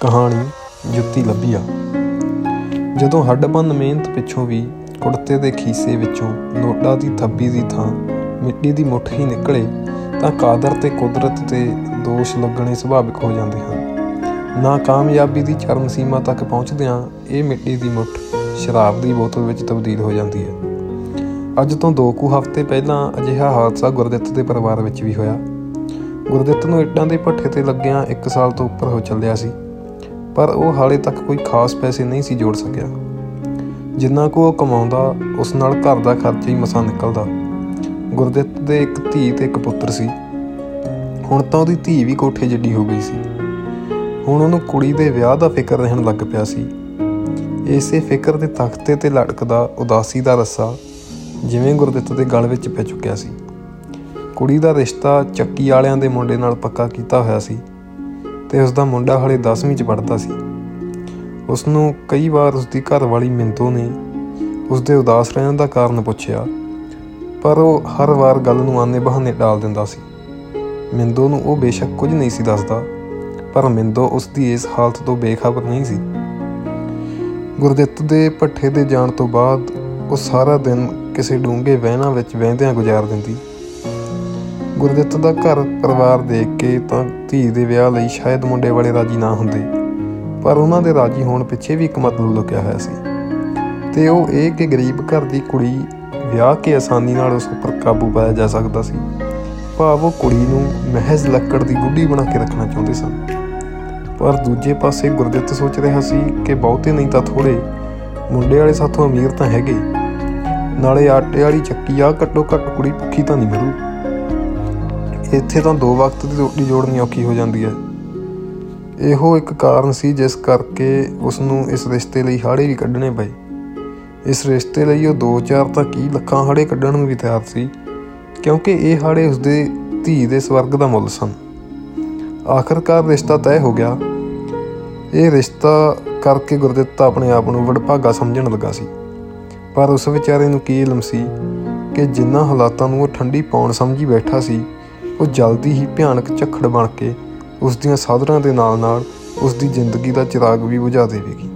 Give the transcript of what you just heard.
ਕਹਾਣੀ ਜੁੱਤੀ ਲੱਭੀਆ ਜਦੋਂ ਹੱਡਬੰਦ ਮਿਹਨਤ ਪਿੱਛੋਂ ਵੀ ਕੁੜਤੇ ਦੇ ਖੀਸੇ ਵਿੱਚੋਂ ਨੋਟਾਂ ਦੀ ਥੱਬੀ ਦੀ ਥਾਂ ਮਿੱਟੀ ਦੀ ਮੁੱਠ ਹੀ ਨਿਕਲੇ, ਤਾਂ ਕਾਦਰ ਤੇ ਕੁਦਰਤ ਤੇ ਦੋਸ਼ ਲੱਗਣੇ ਸੁਭਾਵਿਕ ਹੋ ਜਾਂਦੇ ਹਨ। ਨਾਕਾਮਯਾਬੀ ਦੀ ਚਰਮ ਸੀਮਾ ਤੱਕ ਪਹੁੰਚਦਿਆਂ ਇਹ ਮਿੱਟੀ ਦੀ ਮੁੱਠ ਸ਼ਰਾਬ ਦੀ ਬੋਤਲ ਵਿੱਚ ਤਬਦੀਲ ਹੋ ਜਾਂਦੀ ਹੈ। ਅੱਜ ਤੋਂ ਦੋ ਕੁ ਹਫ਼ਤੇ ਪਹਿਲਾਂ ਅਜਿਹਾ ਹਾਦਸਾ ਗੁਰਦਿੱਤ ਦੇ ਪਰਿਵਾਰ ਵਿੱਚ ਵੀ ਹੋਇਆ। ਗੁਰਦਿੱਤ ਨੂੰ ਇੱਟਾਂ ਦੇ ਭੱਠੇ ਤੇ ਲੱਗਿਆਂ 1 ਸਾਲ ਤੋਂ ਉੱਪਰ ਹੋ ਚੱਲਿਆ ਸੀ। ਪਰ ਉਹ ਹਾਲੇ ਤੱਕ ਕੋਈ ਖਾਸ ਪੈਸੇ ਨਹੀਂ ਸੀ ਜੋੜ ਸਕਿਆ। ਜਿੰਨਾ ਕੁ ਉਹ ਕਮਾਉਂਦਾ, ਉਸ ਨਾਲ ਘਰ ਦਾ ਖਰਚਾ ਹੀ ਮਸਾਂ ਨਿਕਲਦਾ। ਗੁਰਦਿੱਤ ਦੇ ਇੱਕ ਧੀ ਤੇ ਇੱਕ ਪੁੱਤਰ ਸੀ। ਹੁਣ ਤਾਂ ਉਹਦੀ ਧੀ ਵੀ ਕੋਠੇ ਜਿੱਡੀ ਹੋ ਗਈ ਸੀ। ਹੁਣ ਉਹਨੂੰ ਕੁੜੀ ਦੇ ਵਿਆਹ ਦਾ ਫਿਕਰ ਰਹਿਣ ਲੱਗ ਪਿਆ ਸੀ। ਇਸੇ ਫਿਕਰ ਦੇ ਤਖਤੇ ਤੇ ਲਟਕਦਾ ਉਦਾਸੀ ਦਾ ਰੱਸਾ ਜਿਵੇਂ ਗੁਰਦਿੱਤ ਦੇ ਗਲ ਵਿੱਚ ਪੈ ਚੁੱਕਿਆ ਸੀ। ਕੁੜੀ ਦਾ ਰਿਸ਼ਤਾ ਚੱਕੀ ਵਾਲਿਆਂ ਦੇ ਮੁੰਡੇ ਨਾਲ ਪੱਕਾ ਕੀਤਾ ਹੋਇਆ ਸੀ। ਤੇ ਉਸ ਦਾ ਮੁੰਡਾ ਹਲੇ 10ਵੀਂ ਚ ਪੜ੍ਹਦਾ ਸੀ। ਉਸ ਨੂੰ ਕਈ ਵਾਰ ਉਸ ਦੀ ਘਰਵਾਲੀ ਮਿੰਦੋ ਨੇ ਉਸ ਦੇ ਉਦਾਸ ਰਹਿਣ ਦਾ ਕਾਰਨ ਪੁੱਛਿਆ, ਪਰ ਉਹ ਹਰ ਵਾਰ ਗੱਲ ਨੂੰ ਆਨੇ ਬਹਾਨੇ ਟਾਲ ਦਿੰਦਾ ਸੀ। ਮਿੰਦੋ ਨੂੰ ਉਹ ਬੇਸ਼ੱਕ ਕੁਝ ਨਹੀਂ ਸੀ ਦੱਸਦਾ, ਪਰ ਮਿੰਦੋ ਉਸ ਦੀ ਇਸ ਹਾਲਤ ਤੋਂ ਬੇਖਬਰ ਨਹੀਂ ਸੀ। ਗੁਰਦਿੱਤ ਦੇ ਭੱਠੇ ਦੇ ਜਾਣ ਤੋਂ ਬਾਅਦ ਉਹ ਸਾਰਾ ਦਿਨ ਕਿਸੇ ਡੂੰਘੇ ਵਹਿਣਾ ਵਿੱਚ ਵਹਿੰਦਿਆਂ ਗੁਜ਼ਾਰ ਦਿੰਦੀ। ਗੁਰਦਿੱਤ ਦਾ ਘਰ ਪਰਿਵਾਰ ਦੇਖ ਕੇ ਤਾਂ ਧੀ ਦੇ ਵਿਆਹ ਲਈ ਸ਼ਾਇਦ ਮੁੰਡੇ ਵਾਲੇ ਰਾਜੀ ਨਾ ਹੁੰਦੇ। ਪਰ ਉਹਨਾਂ ਦੇ ਰਾਜੀ ਹੋਣ ਪਿੱਛੇ ਵੀ ਇੱਕ ਮਤਲਬ ਲੁਕਿਆ ਹੋਇਆ ਸੀ। ਤੇ ਉਹ ਇਹ ਕਿ ਗਰੀਬ ਘਰ ਦੀ ਕੁੜੀ ਵਿਆਹ ਕੇ ਆਸਾਨੀ ਨਾਲ ਉਸ ਉੱਪਰ ਕਾਬੂ ਪਾਇਆ ਜਾ ਸਕਦਾ ਸੀ। ਭਾਵ ਉਹ ਕੁੜੀ ਨੂੰ ਮਹਿਜ਼ ਲੱਕੜ ਦੀ ਗੁੱਡੀ ਬਣਾ ਕੇ ਰੱਖਣਾ ਚਾਹੁੰਦੇ ਸਨ। ਪਰ ਦੂਜੇ ਪਾਸੇ ਗੁਰਦਿੱਤ ਸੋਚ ਰਿਹਾ ਸੀ ਕਿ ਬਹੁਤੇ ਨਹੀਂ ਤਾਂ ਥੋੜੇ ਮੁੰਡੇ ਵਾਲੇ ਸਾਥੋਂ ਅਮੀਰ ਤਾਂ ਹੈਗੇ। ਨਾਲੇ ਆਟੇ ਵਾਲੀ ਚੱਕੀ ਆ, ਘੱਟੋ ਘੱਟ ਕੁੜੀ ਭੁੱਖੀ ਤਾਂ ਨਹੀਂ ਮਰੂ ਇੱਥੇ ਤਾਂ ਦੋ ਵਕਤ ਦੀ ਰੋਟੀ ਜੋੜਨੀ ਔਖੀ ਹੋ ਜਾਂਦੀ ਹੈ। ਇਹੋ ਇੱਕ ਕਾਰਨ ਸੀ ਜਿਸ ਕਰਕੇ ਉਸ ਨੂੰ ਇਸ ਰਿਸ਼ਤੇ ਲਈ ਹਾੜੇ ਵੀ ਕੱਢਣੇ ਪਏ। ਇਸ ਰਿਸ਼ਤੇ ਲਈ ਉਹ 2-4 ਤਾਂ ਕੀ ਲੱਖਾਂ ਹਾੜੇ ਕੱਢਣ ਨੂੰ ਵੀ ਤਿਆਰ ਸੀ, ਕਿਉਂਕਿ ਇਹ ਹਾੜੇ ਉਸਦੇ ਧੀ ਦੇ ਸਵਰਗ ਦਾ ਮੁੱਲ ਸਨ। ਆਖਰਕਾਰ ਰਿਸ਼ਤਾ ਤੈਅ ਹੋ ਗਿਆ। ਇਹ ਰਿਸ਼ਤਾ ਕਰਕੇ ਗੁਰਦਿੱਤਾ ਆਪਣੇ ਆਪ ਨੂੰ ਵਡਭਾਗਾ ਸਮਝਣ ਲੱਗਾ ਸੀ। ਪਰ ਉਸ ਵਿਚਾਰੇ ਨੂੰ ਕੀ ਇਲਮ ਸੀ ਕਿ ਜਿੰਨਾ ਹਾਲਾਤਾਂ ਨੂੰ ਉਹ ਠੰਡੀ ਪੌਣ ਸਮਝੀ ਬੈਠਾ ਸੀ ਉਹ ਜਲਦੀ ਹੀ ਭਿਆਨਕ ਝੱਖੜ ਬਣ ਕੇ ਉਸ ਦੀਆਂ ਸਾਧਰਾਂ ਦੇ ਨਾਲ ਨਾਲ ਉਸ ਦੀ ਜ਼ਿੰਦਗੀ ਦਾ ਚਿਰਾਗ ਵੀ ਬੁਝਾ ਦੇਵੇਗੀ।